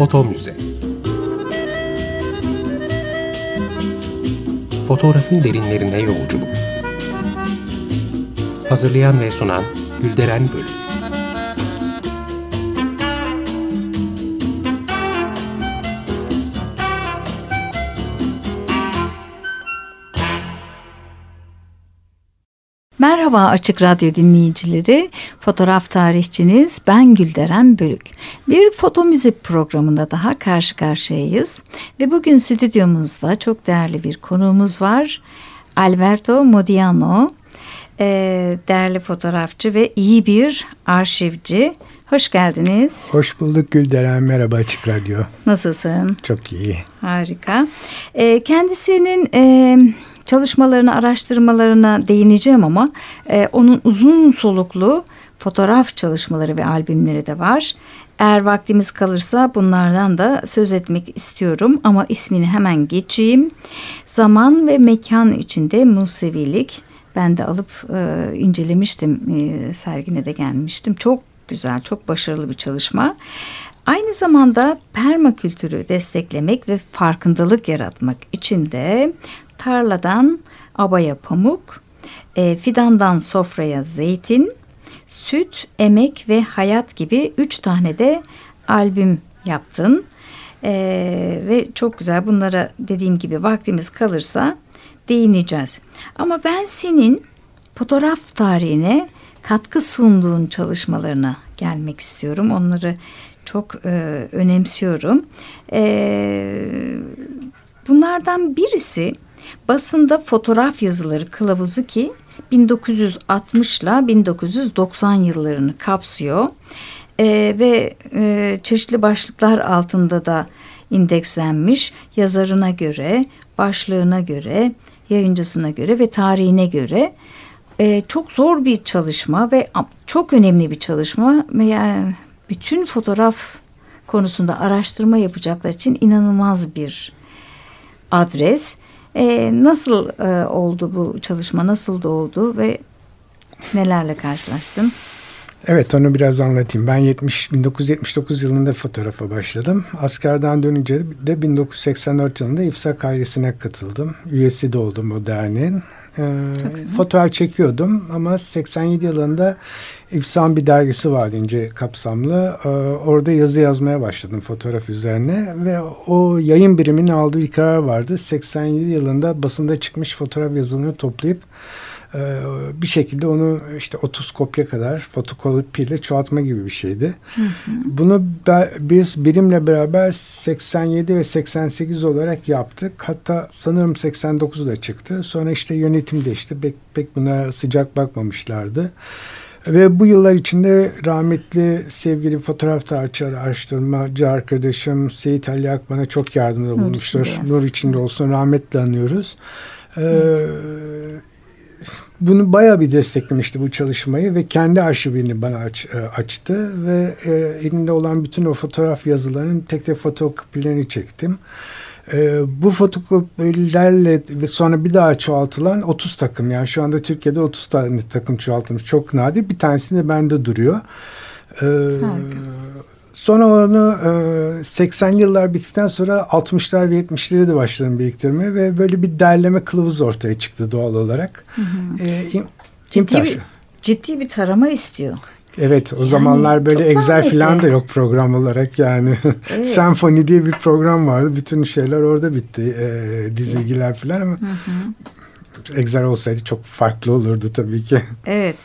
Foto Müze. Fotoğrafın derinlerine yolculuk. Hazırlayan ve sunan Gülderen Bölüm Merhaba Açık Radyo dinleyicileri. Fotoğraf tarihçiniz ben Gülderen Bölük. Bir foto müze programında daha karşı karşıyayız. Ve bugün stüdyomuzda çok değerli bir konuğumuz var. Alberto Modiano, ee, değerli fotoğrafçı ve iyi bir arşivci. Hoş geldiniz. Hoş bulduk Gülderen. Merhaba Açık Radyo. Nasılsın? Çok iyi. Harika. Ee, kendisinin e, çalışmalarına, araştırmalarına değineceğim ama e, onun uzun soluklu fotoğraf çalışmaları ve albümleri de var. Eğer vaktimiz kalırsa bunlardan da söz etmek istiyorum ama ismini hemen geçeyim. Zaman ve mekan içinde Musevilik. Ben de alıp e, incelemiştim, e, sergine de gelmiştim. Çok güzel, çok başarılı bir çalışma. Aynı zamanda permakültürü desteklemek ve farkındalık yaratmak için de tarladan abaya pamuk, e, fidandan sofraya zeytin, süt, emek ve hayat gibi üç tane de albüm yaptın. E, ve çok güzel bunlara dediğim gibi vaktimiz kalırsa değineceğiz. Ama ben senin fotoğraf tarihine katkı sunduğun çalışmalarına gelmek istiyorum. Onları çok e, önemsiyorum. E, bunlardan birisi basında fotoğraf yazıları kılavuzu ki 1960 ile 1990 yıllarını kapsıyor. E, ve e, çeşitli başlıklar altında da indekslenmiş yazarına göre, başlığına göre, yayıncısına göre ve tarihine göre e, çok zor bir çalışma ve çok önemli bir çalışma yani bütün fotoğraf konusunda araştırma yapacaklar için inanılmaz bir adres. E, nasıl e, oldu bu çalışma, nasıl da oldu ve nelerle karşılaştın? Evet onu biraz anlatayım. Ben 70 1979 yılında fotoğrafa başladım. Askerden dönünce de 1984 yılında İFSAK ailesine katıldım. Üyesi de oldum o derneğin. Ee, fotoğraf çekiyordum ama 87 yılında İfsan bir dergisi vardı ince kapsamlı. Ee, orada yazı yazmaya başladım fotoğraf üzerine ve o yayın biriminin aldığı bir karar vardı. 87 yılında basında çıkmış fotoğraf yazılarını toplayıp bir şekilde onu işte 30 kopya kadar fotokopiyle çoğaltma gibi bir şeydi. Hı hı. Bunu biz birimle beraber 87 ve 88 olarak yaptık. Hatta sanırım 89'da çıktı. Sonra işte yönetim değişti. Pek, pek buna sıcak bakmamışlardı. Ve bu yıllar içinde rahmetli sevgili fotoğraf tarihçi araştırmacı arkadaşım Seyit Ali Akman'a çok yardımda bulmuştur. Nur içinde olsun rahmetle anıyoruz. Ee, evet bunu bayağı bir desteklemişti bu çalışmayı ve kendi arşivini bana aç, e, açtı ve e, elinde olan bütün o fotoğraf yazılarının tek tek fotokopilerini çektim. E, bu fotokopilerle ve sonra bir daha çoğaltılan 30 takım yani şu anda Türkiye'de 30 tane takım çoğaltılmış çok nadir bir tanesi de bende duruyor. E, Sonra onu e, 80'li yıllar bittikten sonra 60'lar ve 70'leri de başladım biriktirmeye ve böyle bir derleme kılavuz ortaya çıktı doğal olarak. Hı hı. E, im, ciddi, bir, ciddi bir tarama istiyor. Evet o yani, zamanlar böyle Excel falan da yok program olarak yani. Evet. Senfoni diye bir program vardı. Bütün şeyler orada bitti. E, dizilgiler falan ama hı hı. Excel olsaydı çok farklı olurdu tabii ki. Evet.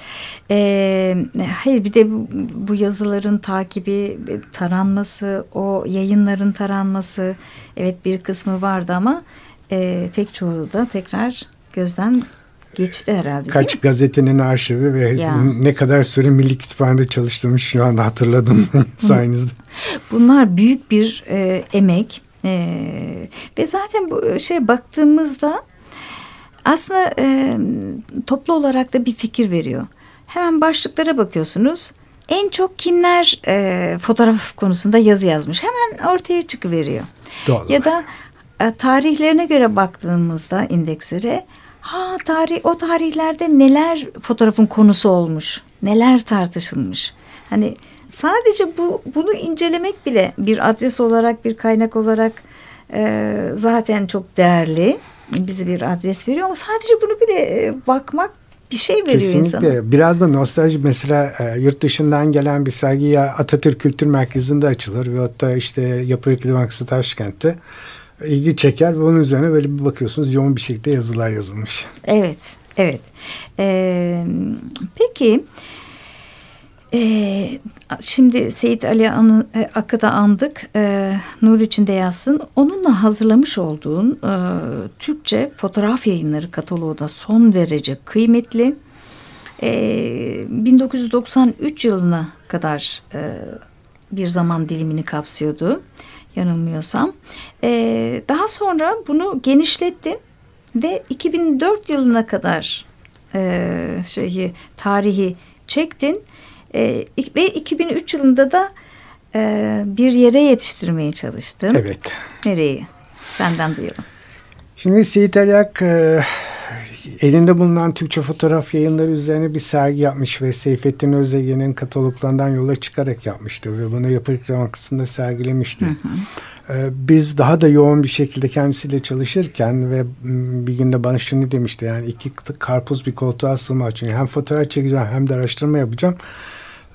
Ee, hayır bir de bu, bu yazıların takibi, taranması, o yayınların taranması evet bir kısmı vardı ama e, pek çoğu da tekrar gözden geçti herhalde Kaç gazetenin arşivi ve ya. ne kadar süre Milli Kütüphane'de çalıştığımı şu anda hatırladım sayenizde. Bunlar büyük bir e, emek e, ve zaten bu şey baktığımızda aslında e, toplu olarak da bir fikir veriyor. Hemen başlıklara bakıyorsunuz. En çok kimler e, fotoğraf konusunda yazı yazmış hemen ortaya çıkıveriyor. Doğal ya da e, tarihlerine göre baktığımızda indekslere ha tarih o tarihlerde neler fotoğrafın konusu olmuş, neler tartışılmış. Hani sadece bu bunu incelemek bile bir adres olarak bir kaynak olarak e, zaten çok değerli. Bizi bir adres veriyor ama sadece bunu bile e, bakmak bir şey veriyor Kesinlikle. insana. Biraz da nostalji mesela e, yurt dışından gelen bir sergi ya Atatürk Kültür Merkezi'nde açılır ve hatta işte Yapı Ekli Bankası Taşkent'te ilgi çeker ve onun üzerine böyle bir bakıyorsunuz yoğun bir şekilde yazılar yazılmış. Evet, evet. Ee, peki, e, şimdi Seyit Ali Anı, e, Ak'ı da andık. E, Nur içinde yazsın. Onunla hazırlamış olduğun e, Türkçe fotoğraf yayınları kataloğu da son derece kıymetli. E, 1993 yılına kadar e, bir zaman dilimini kapsıyordu yanılmıyorsam. E, daha sonra bunu genişlettin ve 2004 yılına kadar e, şeyi tarihi çektin e, ve 2003 yılında da e, bir yere yetiştirmeye çalıştın. Evet. Nereyi? Senden duyalım. Şimdi Seyit Aliak e, elinde bulunan Türkçe fotoğraf yayınları üzerine bir sergi yapmış ve Seyfettin Özegen'in kataloglarından yola çıkarak yapmıştı ve bunu Yapı Bankası'nda sergilemişti. Hı hı. E, biz daha da yoğun bir şekilde kendisiyle çalışırken ve bir günde bana şunu demişti yani iki karpuz bir koltuğa sığmaz çünkü hem fotoğraf çekeceğim hem de araştırma yapacağım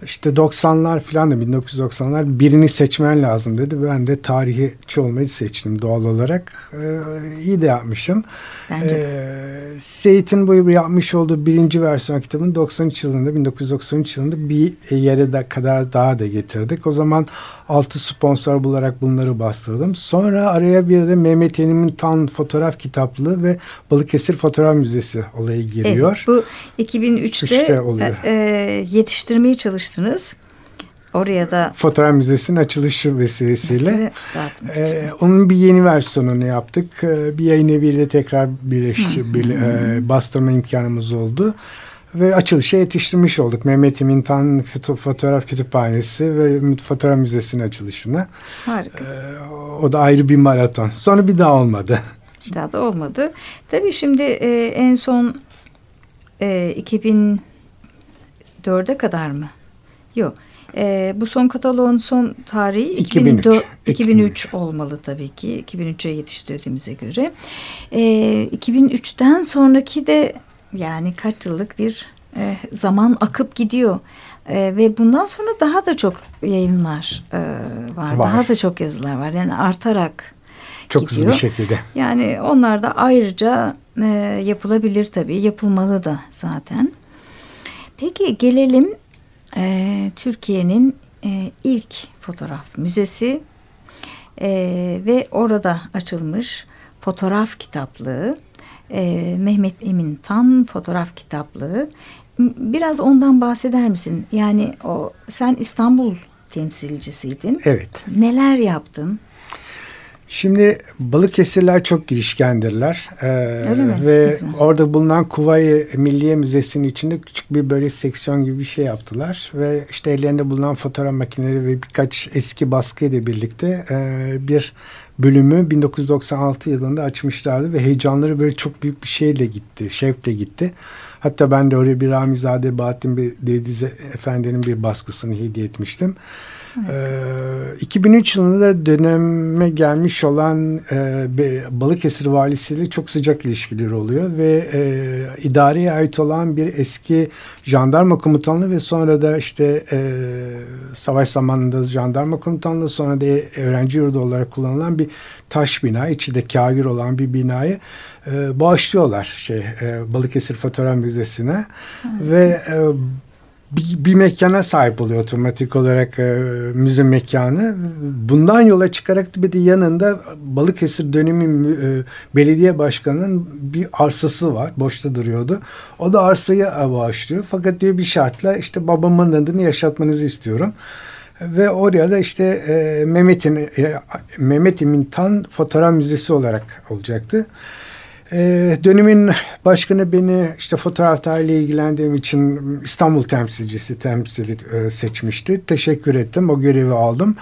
işte 90'lar falan da 1990'lar birini seçmen lazım dedi. Ben de tarihçi olmayı seçtim doğal olarak. Ee, iyi de yapmışım. Bence ee, Seyit'in bu yapmış olduğu birinci versiyon kitabını 93 yılında 1993 yılında bir yere de kadar daha da getirdik. O zaman altı sponsor bularak bunları bastırdım. Sonra araya bir de Mehmet Emin'in Tan fotoğraf kitaplığı ve Balıkesir Fotoğraf Müzesi olayı giriyor. Evet, bu 2003'te oluyor. E, yetiştirmeye çalıştınız. Oraya da Fotoğraf Müzesi'nin açılışı vesilesiyle e, onun bir yeni versiyonunu yaptık. E, bir yayın eviyle tekrar birleşti, bir, e, bastırma imkanımız oldu ve açılışa yetiştirmiş olduk. Mehmet Mintan Fotoğraf Kütüphanesi ve Fotoğraf Müzesi'nin açılışına. Harika. Ee, o da ayrı bir maraton. Sonra bir daha olmadı. Bir daha da olmadı. Tabii şimdi e, en son e, 2004'e kadar mı? Yok. E, bu son kataloğun son tarihi 2003. 2004, 2003 olmalı tabii ki. 2003'e yetiştirdiğimize göre. E, 2003'ten sonraki de yani kaç yıllık bir e, zaman akıp gidiyor. E, ve bundan sonra daha da çok yayınlar e, var. var. Daha da çok yazılar var. Yani artarak çok gidiyor. hızlı bir şekilde. Yani onlar da ayrıca e, yapılabilir tabii. Yapılmalı da zaten. Peki gelelim e, Türkiye'nin e, ilk fotoğraf müzesi e, ve orada açılmış fotoğraf kitaplığı e, Mehmet Emin Tan fotoğraf kitaplığı. Biraz ondan bahseder misin? Yani o sen İstanbul temsilcisiydin. Evet. Neler yaptın? Şimdi Balıkesirler çok girişkendirler. Ee? Ve orada bulunan Kuvayi Milliye Müzesi'nin içinde küçük bir böyle seksiyon gibi bir şey yaptılar. Ve işte ellerinde bulunan fotoğraf makineleri ve birkaç eski baskı ile birlikte e, bir bölümü 1996 yılında açmışlardı ve heyecanları böyle çok büyük bir şeyle gitti, şevkle gitti. Hatta ben de oraya bir Ramizade Bahattin Dedize Efendi'nin bir baskısını hediye etmiştim. Ee, 2003 yılında döneme gelmiş olan e, Balıkesir valisiyle çok sıcak ilişkileri oluyor ve e, idareye ait olan bir eski jandarma komutanlığı ve sonra da işte e, savaş zamanında jandarma komutanlığı sonra da öğrenci yurdu olarak kullanılan bir taş bina, içi de kagir olan bir binayı e, bağışlıyorlar şey e, Balıkesir Fotoğraf Müzesi'ne. Ve e, bir, bir mekana sahip oluyor otomatik olarak e, müze mekanı. Bundan yola çıkarak bir de yanında Balıkesir dönemi e, belediye başkanının bir arsası var. Boşta duruyordu. O da arsayı bağışlıyor. Fakat diyor bir şartla işte babamın adını yaşatmanızı istiyorum. Ve oraya da işte e, Mehmet'in e, Mehmet İmin Tan Fotoğraf Müzesi olarak olacaktı. Ee, dönemin başkanı beni işte fotoğraf tarihiyle ilgilendiğim için İstanbul temsilcisi temsili e, seçmişti. Teşekkür ettim. O görevi aldım.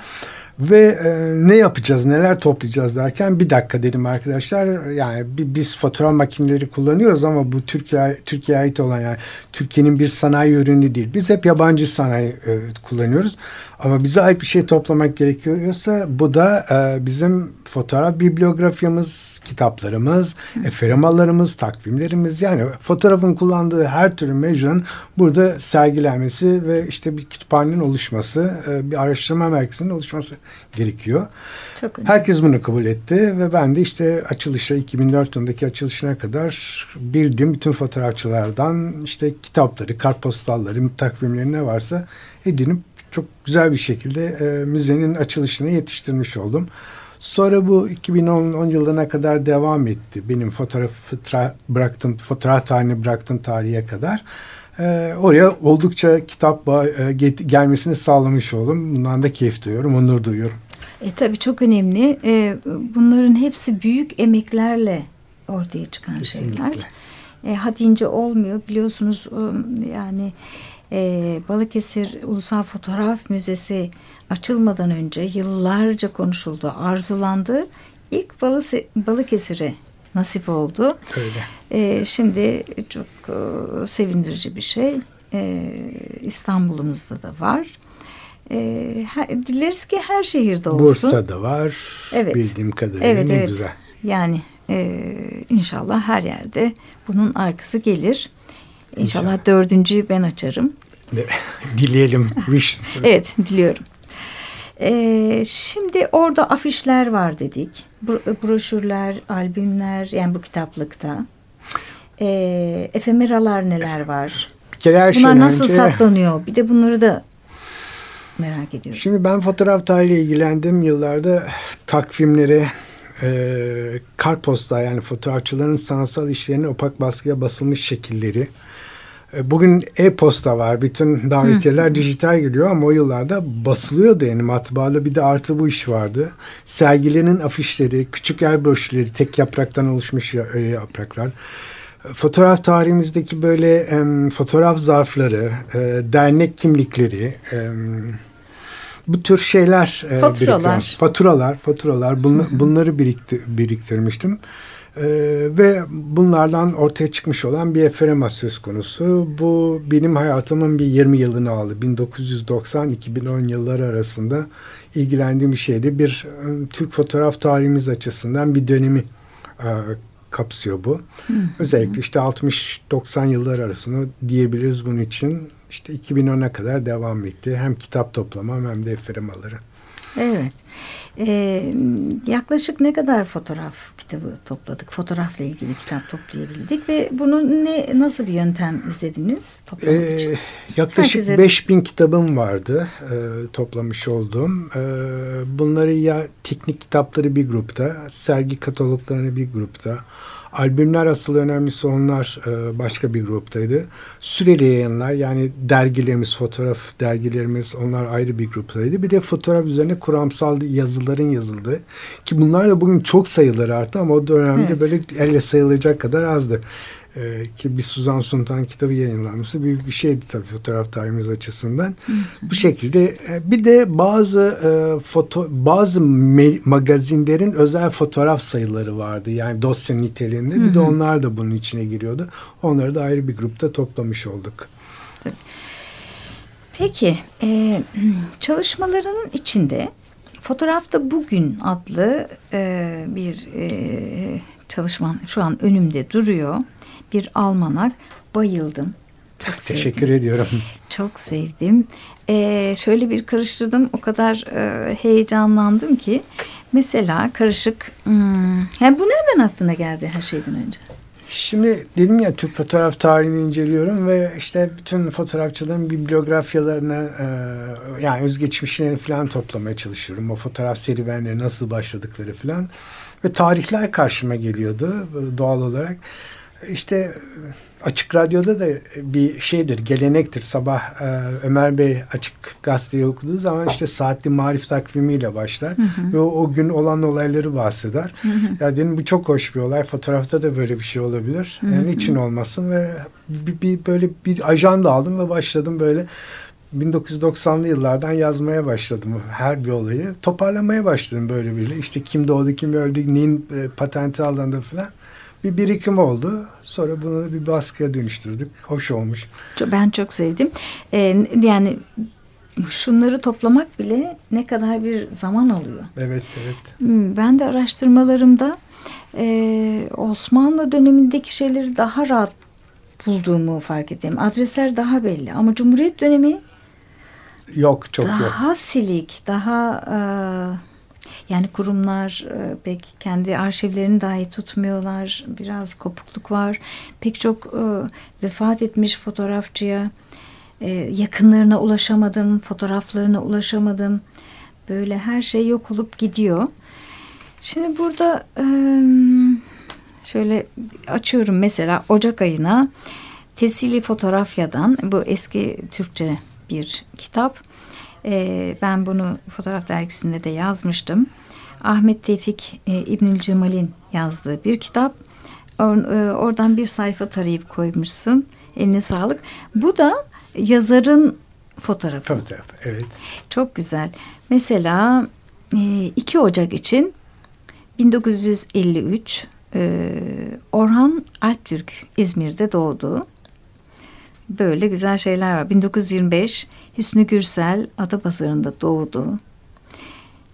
Ve e, ne yapacağız, neler toplayacağız derken bir dakika dedim arkadaşlar. Yani biz fotoğraf makineleri kullanıyoruz ama bu Türkiye Türkiye'ye ait olan yani Türkiye'nin bir sanayi ürünü değil. Biz hep yabancı sanayi e, kullanıyoruz. Ama bize ait bir şey toplamak gerekiyorsa bu da e, bizim fotoğraf bibliografyamız, kitaplarımız, eferimalarımız, takvimlerimiz yani fotoğrafın kullandığı her türlü mecranın burada sergilenmesi ve işte bir kütüphanenin oluşması, e, bir araştırma merkezinin oluşması gerekiyor. Çok önemli. Herkes bunu kabul etti ve ben de işte açılışa 2004 yılındaki açılışına kadar bildiğim bütün fotoğrafçılardan işte kitapları, kartpostalları, takvimleri ne varsa edinip çok güzel bir şekilde e, müzenin açılışına yetiştirmiş oldum. Sonra bu 2010 yılına kadar devam etti. Benim fotoğrafı bıraktım, fotoğraf tarihini bıraktım tarihe kadar. Ee, oraya oldukça kitap e, gelmesini sağlamış oldum. Bundan da keyif duyuyorum, onur duyuyorum. E, tabii çok önemli. E, bunların hepsi büyük emeklerle ortaya çıkan Kesinlikle. şeyler. E, hadince olmuyor. Biliyorsunuz yani e, Balıkesir Ulusal Fotoğraf Müzesi açılmadan önce yıllarca konuşuldu, arzulandı. İlk Balıkesir'e nasip oldu. Öyle. E, şimdi çok e, sevindirici bir şey. E, İstanbul'umuzda da var. E, dileriz ki her şehirde olsun. Bursa'da var. Evet. Bildiğim kadarıyla evet, ne evet. güzel. Yani e, inşallah her yerde bunun arkası gelir. İnşallah, İnşallah. dördüncüyü ben açarım. Dileyelim. evet diliyorum. Ee, şimdi orada afişler var dedik. Broşürler, albümler yani bu kitaplıkta. Ee, efemeralar neler var? Bir kere her Bunlar nasıl önce... saklanıyor? Bir de bunları da merak ediyorum. Şimdi ben fotoğraf tarihiyle ilgilendim yıllarda takvimleri, e, kartposta yani fotoğrafçıların sanatsal işlerinin opak baskıya basılmış şekilleri, bugün e-posta var. Bütün davetiyeler Hı. dijital geliyor ama o yıllarda basılıyordu yani matbaada bir de artı bu iş vardı. Sergilerin afişleri, küçük el broşürleri, tek yapraktan oluşmuş e, yapraklar. Fotoğraf tarihimizdeki böyle e, fotoğraf zarfları, e, dernek kimlikleri, e, bu tür şeyler e, faturalar, faturalar, faturalar bunla, bunları birikti, biriktirmiştim. Ee, ve bunlardan ortaya çıkmış olan bir eferema söz konusu. Bu benim hayatımın bir 20 yılını aldı. 1990-2010 yılları arasında ilgilendiğim bir şeydi. Bir ıı, Türk fotoğraf tarihimiz açısından bir dönemi e, kapsıyor bu. Hı. Özellikle işte 60-90 yıllar arasında diyebiliriz bunun için. İşte 2010'a kadar devam etti. Hem kitap toplamam hem de eferemaları. Evet. Ee, yaklaşık ne kadar fotoğraf kitabı topladık? Fotoğrafla ilgili kitap toplayabildik ve bunu ne nasıl bir yöntem izlediniz toplamak ee, için? Yaklaşık Herkese... 5000 kitabım vardı e, toplamış olduğum. E, bunları ya teknik kitapları bir grupta, sergi kataloglarını bir grupta, Albümler asıl önemlisi onlar e, başka bir gruptaydı. Süreli yayınlar yani dergilerimiz, fotoğraf dergilerimiz onlar ayrı bir gruptaydı. Bir de fotoğraf üzerine kuramsal yazıların yazıldı. Ki bunlar da bugün çok sayıları arttı ama o dönemde evet. böyle elle sayılacak kadar azdı. Ee, ki bir Suzan Suntan kitabı yayınlanması büyük bir şeydi tabii fotoğraf tarihimiz açısından. Bu şekilde e, bir de bazı e, foto bazı magazinlerin özel fotoğraf sayıları vardı. Yani dosya niteliğinde. Bir de onlar da bunun içine giriyordu. Onları da ayrı bir grupta toplamış olduk. Peki e, çalışmalarının içinde Fotoğrafta Bugün adlı e, bir e, çalışman şu an önümde duruyor bir almanak. Bayıldım. Çok Teşekkür sevdim. ediyorum. Çok sevdim. Ee, şöyle bir karıştırdım. O kadar e, heyecanlandım ki. Mesela karışık. Hmm, yani bu nereden aklına geldi her şeyden önce? Şimdi dedim ya Türk fotoğraf tarihini inceliyorum ve işte bütün fotoğrafçıların bibliografyalarını e, yani özgeçmişlerini falan toplamaya çalışıyorum. O fotoğraf serüvenleri nasıl başladıkları falan ve tarihler karşıma geliyordu doğal olarak. İşte Açık Radyo'da da bir şeydir, gelenektir. Sabah e, Ömer Bey Açık Gazeteyi okuduğu zaman işte saatli marif takvimiyle başlar. Hı hı. Ve o, o gün olan olayları bahseder. Hı hı. Ya dedim bu çok hoş bir olay. Fotoğrafta da böyle bir şey olabilir. Hı hı. Yani niçin olmasın ve bir, bir böyle bir ajanda aldım ve başladım böyle 1990'lı yıllardan yazmaya başladım her bir olayı. Toparlamaya başladım böyle böyle. İşte kim doğdu, kim öldü, neyin e, patenti alındı falan. Bir birikim oldu. Sonra bunu da bir baskıya dönüştürdük. Hoş olmuş. Ben çok sevdim. Ee, yani şunları toplamak bile ne kadar bir zaman alıyor. Evet, evet. Hmm, ben de araştırmalarımda e, Osmanlı dönemindeki şeyleri daha rahat bulduğumu fark ettim. Adresler daha belli ama Cumhuriyet dönemi yok çok daha yok. Silik, daha e, yani kurumlar e, pek kendi arşivlerini dahi tutmuyorlar. Biraz kopukluk var. Pek çok e, vefat etmiş fotoğrafçıya e, yakınlarına ulaşamadım, fotoğraflarına ulaşamadım. Böyle her şey yok olup gidiyor. Şimdi burada şöyle açıyorum mesela Ocak ayına Tesili Fotoğrafya'dan bu eski Türkçe bir kitap. E, ben bunu fotoğraf dergisinde de yazmıştım. Ahmet Tevfik e, İbnül Cemal'in yazdığı bir kitap. Or, e, oradan bir sayfa tarayıp koymuşsun. Eline sağlık. Bu da yazarın fotoğrafı. Fotoğraf, evet. Çok güzel. Mesela e, 2 Ocak için 1953 e, Orhan Alptürk İzmir'de doğdu. Böyle güzel şeyler var. 1925 Hüsnü Gürsel Adapazarı'nda doğdu.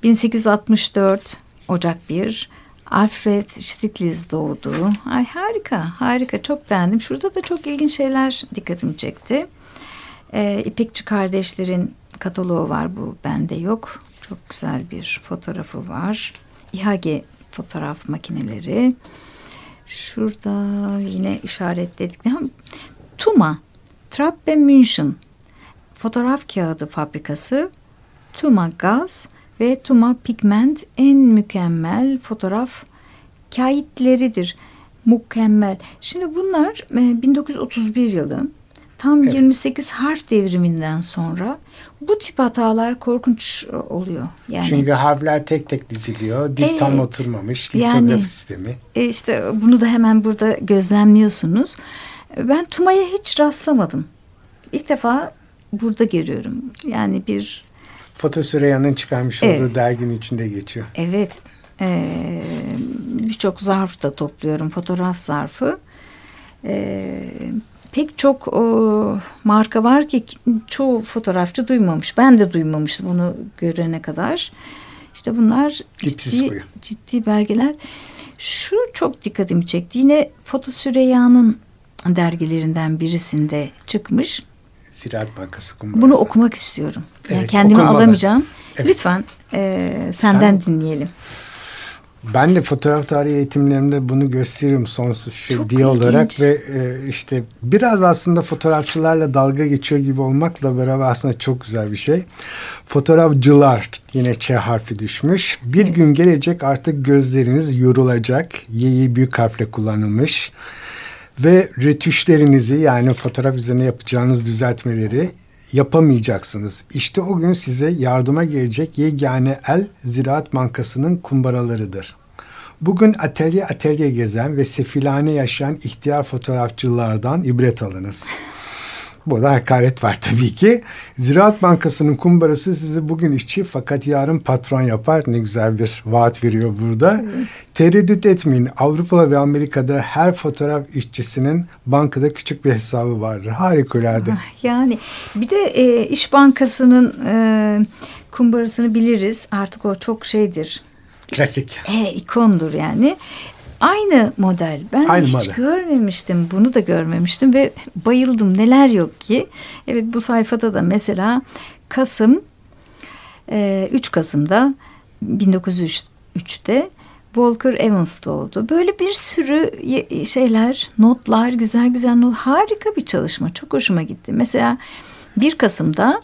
1864 Ocak 1 Alfred Stieglitz doğdu. Ay harika, harika. Çok beğendim. Şurada da çok ilginç şeyler dikkatimi çekti. Ee, İpekçi kardeşlerin kataloğu var. Bu bende yok. Çok güzel bir fotoğrafı var. İHG fotoğraf makineleri. Şurada yine işaretledik. Tuma, Trappe München fotoğraf kağıdı fabrikası Tuma Gaz ve Tuma Pigment en mükemmel fotoğraf kayıtleridir. Mükemmel. Şimdi bunlar 1931 yılı tam evet. 28 harf devriminden sonra bu tip hatalar korkunç oluyor. Yani Çünkü harfler tek tek diziliyor. Dil evet, tam oturmamış. Litografi yani, sistemi. E işte bunu da hemen burada gözlemliyorsunuz. Ben Tuma'ya hiç rastlamadım. İlk defa burada görüyorum. Yani bir Foto Süreyya'nın çıkarmış evet. olduğu derginin içinde geçiyor. Evet. Ee, Birçok zarf da topluyorum. Fotoğraf zarfı. Ee, pek çok o, marka var ki çoğu fotoğrafçı duymamış. Ben de duymamıştım bunu görene kadar. İşte bunlar ciddi, ciddi belgeler. Şu çok dikkatimi çekti. Yine Foto Süreyya'nın dergilerinden birisinde çıkmış. Ziraat Bankası kumbarası. Bunu okumak istiyorum. Yani evet, kendimi okunmalı. alamayacağım. Evet. Lütfen e, senden Sen, dinleyelim. Ben de fotoğraf tarihi eğitimlerimde bunu gösteririm sonsuz şey Çok diye ilginç. olarak ve e, işte biraz aslında fotoğrafçılarla dalga geçiyor gibi olmakla beraber aslında çok güzel bir şey. Fotoğrafçılar yine Ç harfi düşmüş. Bir evet. gün gelecek artık gözleriniz yorulacak. Y'yi büyük harfle kullanılmış ve retüşlerinizi yani fotoğraf üzerine yapacağınız düzeltmeleri yapamayacaksınız. İşte o gün size yardıma gelecek yegane el Ziraat Bankası'nın kumbaralarıdır. Bugün atölye atölye gezen ve sefilane yaşayan ihtiyar fotoğrafçılardan ibret alınız. Burada hakaret var tabii ki. Ziraat Bankası'nın kumbarası sizi bugün işçi fakat yarın patron yapar. Ne güzel bir vaat veriyor burada. Evet. Tereddüt etmeyin. Avrupa ve Amerika'da her fotoğraf işçisinin bankada küçük bir hesabı vardır. Harikulade. Ah, yani bir de e, İş Bankası'nın e, kumbarasını biliriz. Artık o çok şeydir. Klasik. Evet ikondur yani. Aynı model. Ben Aynı hiç model. görmemiştim. Bunu da görmemiştim ve bayıldım. Neler yok ki. Evet bu sayfada da mesela Kasım e, 3 Kasım'da 1903'te Walker Evans doğdu. Böyle bir sürü şeyler, notlar, güzel güzel not. Harika bir çalışma. Çok hoşuma gitti. Mesela 1 Kasım'da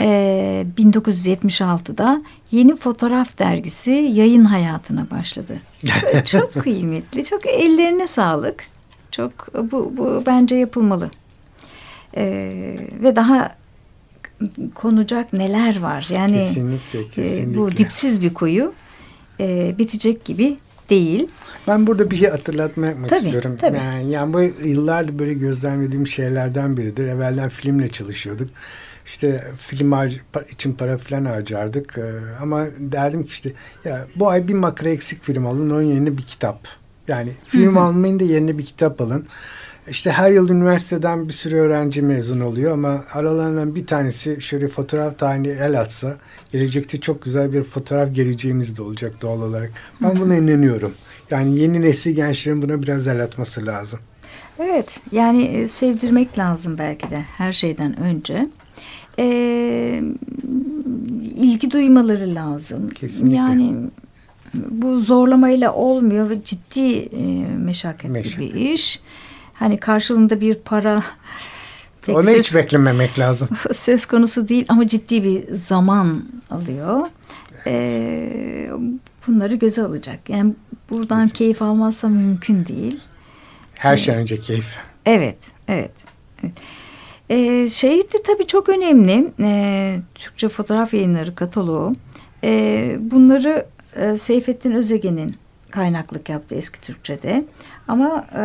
e, 1976'da Yeni Fotoğraf Dergisi yayın hayatına başladı. çok kıymetli, çok ellerine sağlık. Çok bu, bu bence yapılmalı. E, ve daha konacak neler var. Yani kesinlikle, kesinlikle. E, bu dipsiz bir kuyu e, bitecek gibi değil. Ben burada bir şey hatırlatma yapmak tabii, istiyorum. Tabii. Yani, yani bu yıllardır böyle gözlemlediğim şeylerden biridir. Evvelden filmle çalışıyorduk İşte film için para falan harcardık. Ee, ama derdim ki işte ya bu ay bir makara eksik film alın onun yerine bir kitap. Yani film almayın da yerine bir kitap alın. İşte her yıl üniversiteden bir sürü öğrenci mezun oluyor ama aralarından bir tanesi şöyle fotoğraf tarihini el atsa gelecekte çok güzel bir fotoğraf geleceğimiz de olacak doğal olarak. Ben buna inanıyorum. Yani yeni nesil gençlerin buna biraz el atması lazım. Evet yani e, sevdirmek lazım belki de her şeyden önce. Ee, ilgi duymaları lazım. Kesinlikle. Yani bu zorlamayla olmuyor ve ciddi e, meşakkatli Meşakkat. bir iş. Hani karşılığında bir para pek Onu söz, hiç beklememek lazım. söz konusu değil ama ciddi bir zaman alıyor. Ee, bunları göze alacak. Yani buradan keyif almazsa mümkün değil. Her şey önce keyif. Evet, evet. evet. Ee, şey de tabii çok önemli. Ee, Türkçe fotoğraf yayınları kataloğu. Ee, bunları e, Seyfettin Özegen'in kaynaklık yaptı eski Türkçe'de. Ama e,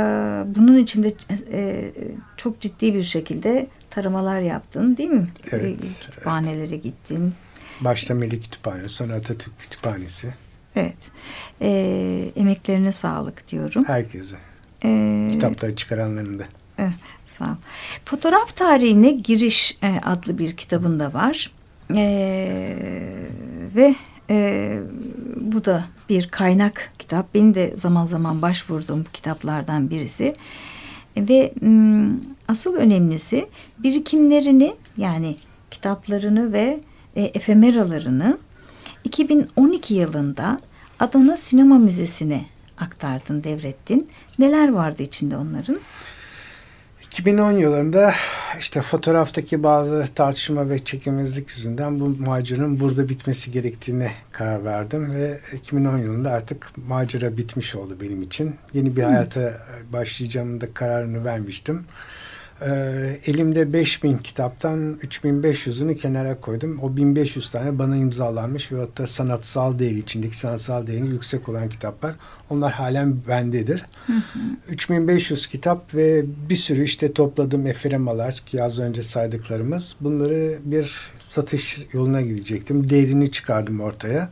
bunun içinde e, çok ciddi bir şekilde taramalar yaptın değil mi? Evet. E, kütüphanelere gittin. Başta Melih Kütüphane, sonra Atatürk Kütüphanesi. Evet. E, emeklerine sağlık diyorum. Herkese. E, Kitapları çıkaranların da. Sağ ol. Fotoğraf tarihine giriş e, adlı bir kitabında var. E, ve e, bu da bir kaynak kitap. Benim de zaman zaman başvurduğum kitaplardan birisi. Ve asıl önemlisi birikimlerini yani kitaplarını ve e, efemeralarını 2012 yılında Adana Sinema Müzesi'ne aktardın, devrettin. Neler vardı içinde onların? 2010 yılında işte fotoğraftaki bazı tartışma ve çekimsizlik yüzünden bu maceranın burada bitmesi gerektiğine karar verdim ve 2010 yılında artık macera bitmiş oldu benim için. Yeni bir hayata başlayacağımın da kararını vermiştim. Ee, elimde 5000 kitaptan 3500'ünü kenara koydum. O 1500 tane bana imzalanmış ve hatta sanatsal değeri içindeki sanatsal değeri yüksek olan kitaplar. Onlar halen bendedir. Hı hı. 3500 kitap ve bir sürü işte topladığım efiremalar ki az önce saydıklarımız. Bunları bir satış yoluna gidecektim. Değerini çıkardım ortaya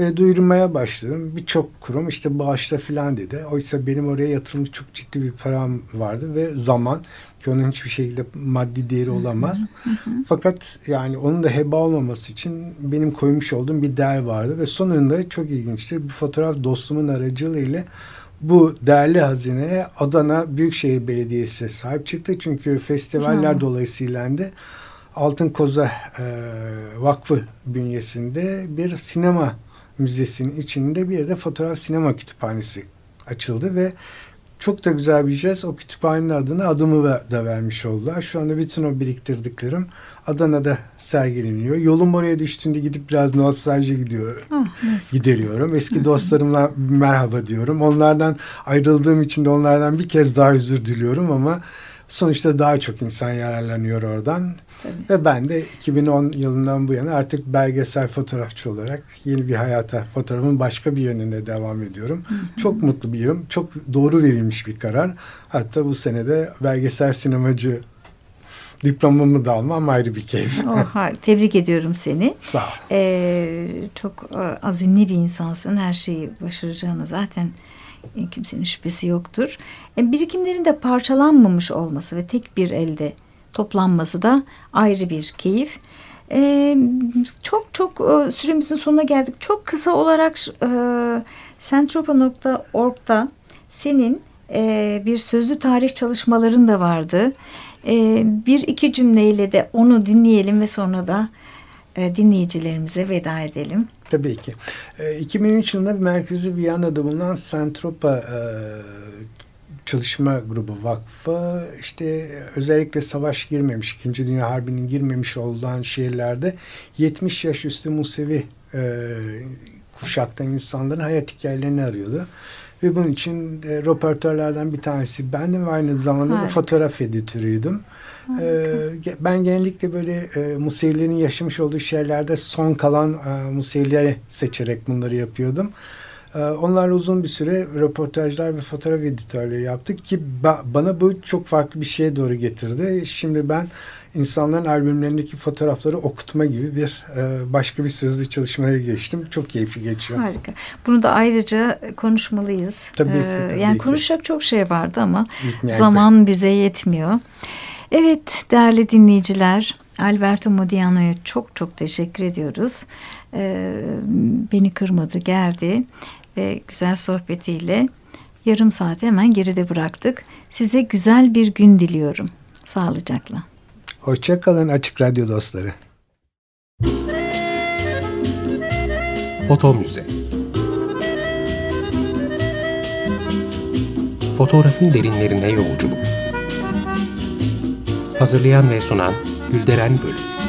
ve duyurmaya başladım. Birçok kurum işte bağışla filan dedi. Oysa benim oraya yatırılmış çok ciddi bir param vardı ve zaman ki onun hiçbir şekilde maddi değeri olamaz. Fakat yani onun da heba olmaması için benim koymuş olduğum bir değer vardı ve sonunda çok ilginçtir. Bir fotoğraf dostumun aracılığıyla bu değerli hazineye Adana Büyükşehir Belediyesi sahip çıktı. Çünkü festivaller hmm. dolayısıyla de Altın Koza e, Vakfı bünyesinde bir sinema müzesinin içinde bir de fotoğraf sinema kütüphanesi açıldı ve çok da güzel bir jest. O kütüphanenin adını adımı da vermiş oldular. Şu anda bütün o biriktirdiklerim Adana'da sergileniyor. Yolum oraya düştüğünde gidip biraz nostalji gidiyor, oh, gideriyorum. Eski dostlarımla merhaba diyorum. Onlardan ayrıldığım için de onlardan bir kez daha özür diliyorum ama sonuçta daha çok insan yararlanıyor oradan. Tabii. Ve ben de 2010 yılından bu yana artık belgesel fotoğrafçı olarak yeni bir hayata, fotoğrafın başka bir yönüne devam ediyorum. Hı hı. Çok mutlu biriyim. Çok doğru verilmiş bir karar. Hatta bu senede belgesel sinemacı diplomamı da almam ayrı bir keyif. Oh, hayır. Tebrik ediyorum seni. Sağ ol. Ee, çok azimli bir insansın. Her şeyi başaracağını zaten kimsenin şüphesi yoktur. E, birikimlerin de parçalanmamış olması ve tek bir elde toplanması da ayrı bir keyif. Ee, çok çok e, süremizin sonuna geldik. Çok kısa olarak e, Sentropa.org'da senin e, bir sözlü tarih çalışmaların da vardı. E, bir iki cümleyle de onu dinleyelim ve sonra da e, dinleyicilerimize veda edelim. Tabii ki. E, 2003 yılında merkezi Viyana'da bulunan Sentropa e, Çalışma Grubu Vakfı işte özellikle savaş girmemiş, İkinci Dünya Harbi'nin girmemiş olan şehirlerde 70 yaş üstü Musevi e, kuşaktan insanların hayat hikayelerini arıyordu. Ve bunun için e, röportörlerden bir tanesi bendim ve aynı zamanda da fotoğraf editörüydüm. Ee, ben genellikle böyle e, Musevilerin yaşamış olduğu şeylerde son kalan e, Musevileri seçerek bunları yapıyordum. Ee, onlarla uzun bir süre röportajlar ve fotoğraf editörleri yaptık ki bana bu çok farklı bir şeye doğru getirdi. Şimdi ben insanların albümlerindeki fotoğrafları okutma gibi bir e, başka bir sözlü çalışmaya geçtim. Çok keyifli geçiyor. Harika. Bunu da ayrıca konuşmalıyız. Tabii Ee, tabii yani ki. konuşacak çok şey vardı ama Yetmeyen zaman bize yetmiyor. Evet değerli dinleyiciler Alberto Modiano'ya çok çok teşekkür ediyoruz. Ee, beni kırmadı geldi ve güzel sohbetiyle yarım saati hemen geride bıraktık. Size güzel bir gün diliyorum. Sağlıcakla. Hoşçakalın Açık Radyo dostları. Foto Müze Fotoğrafın derinlerine yolculuk Hazırlayan ve sunan Gülderen Bölüm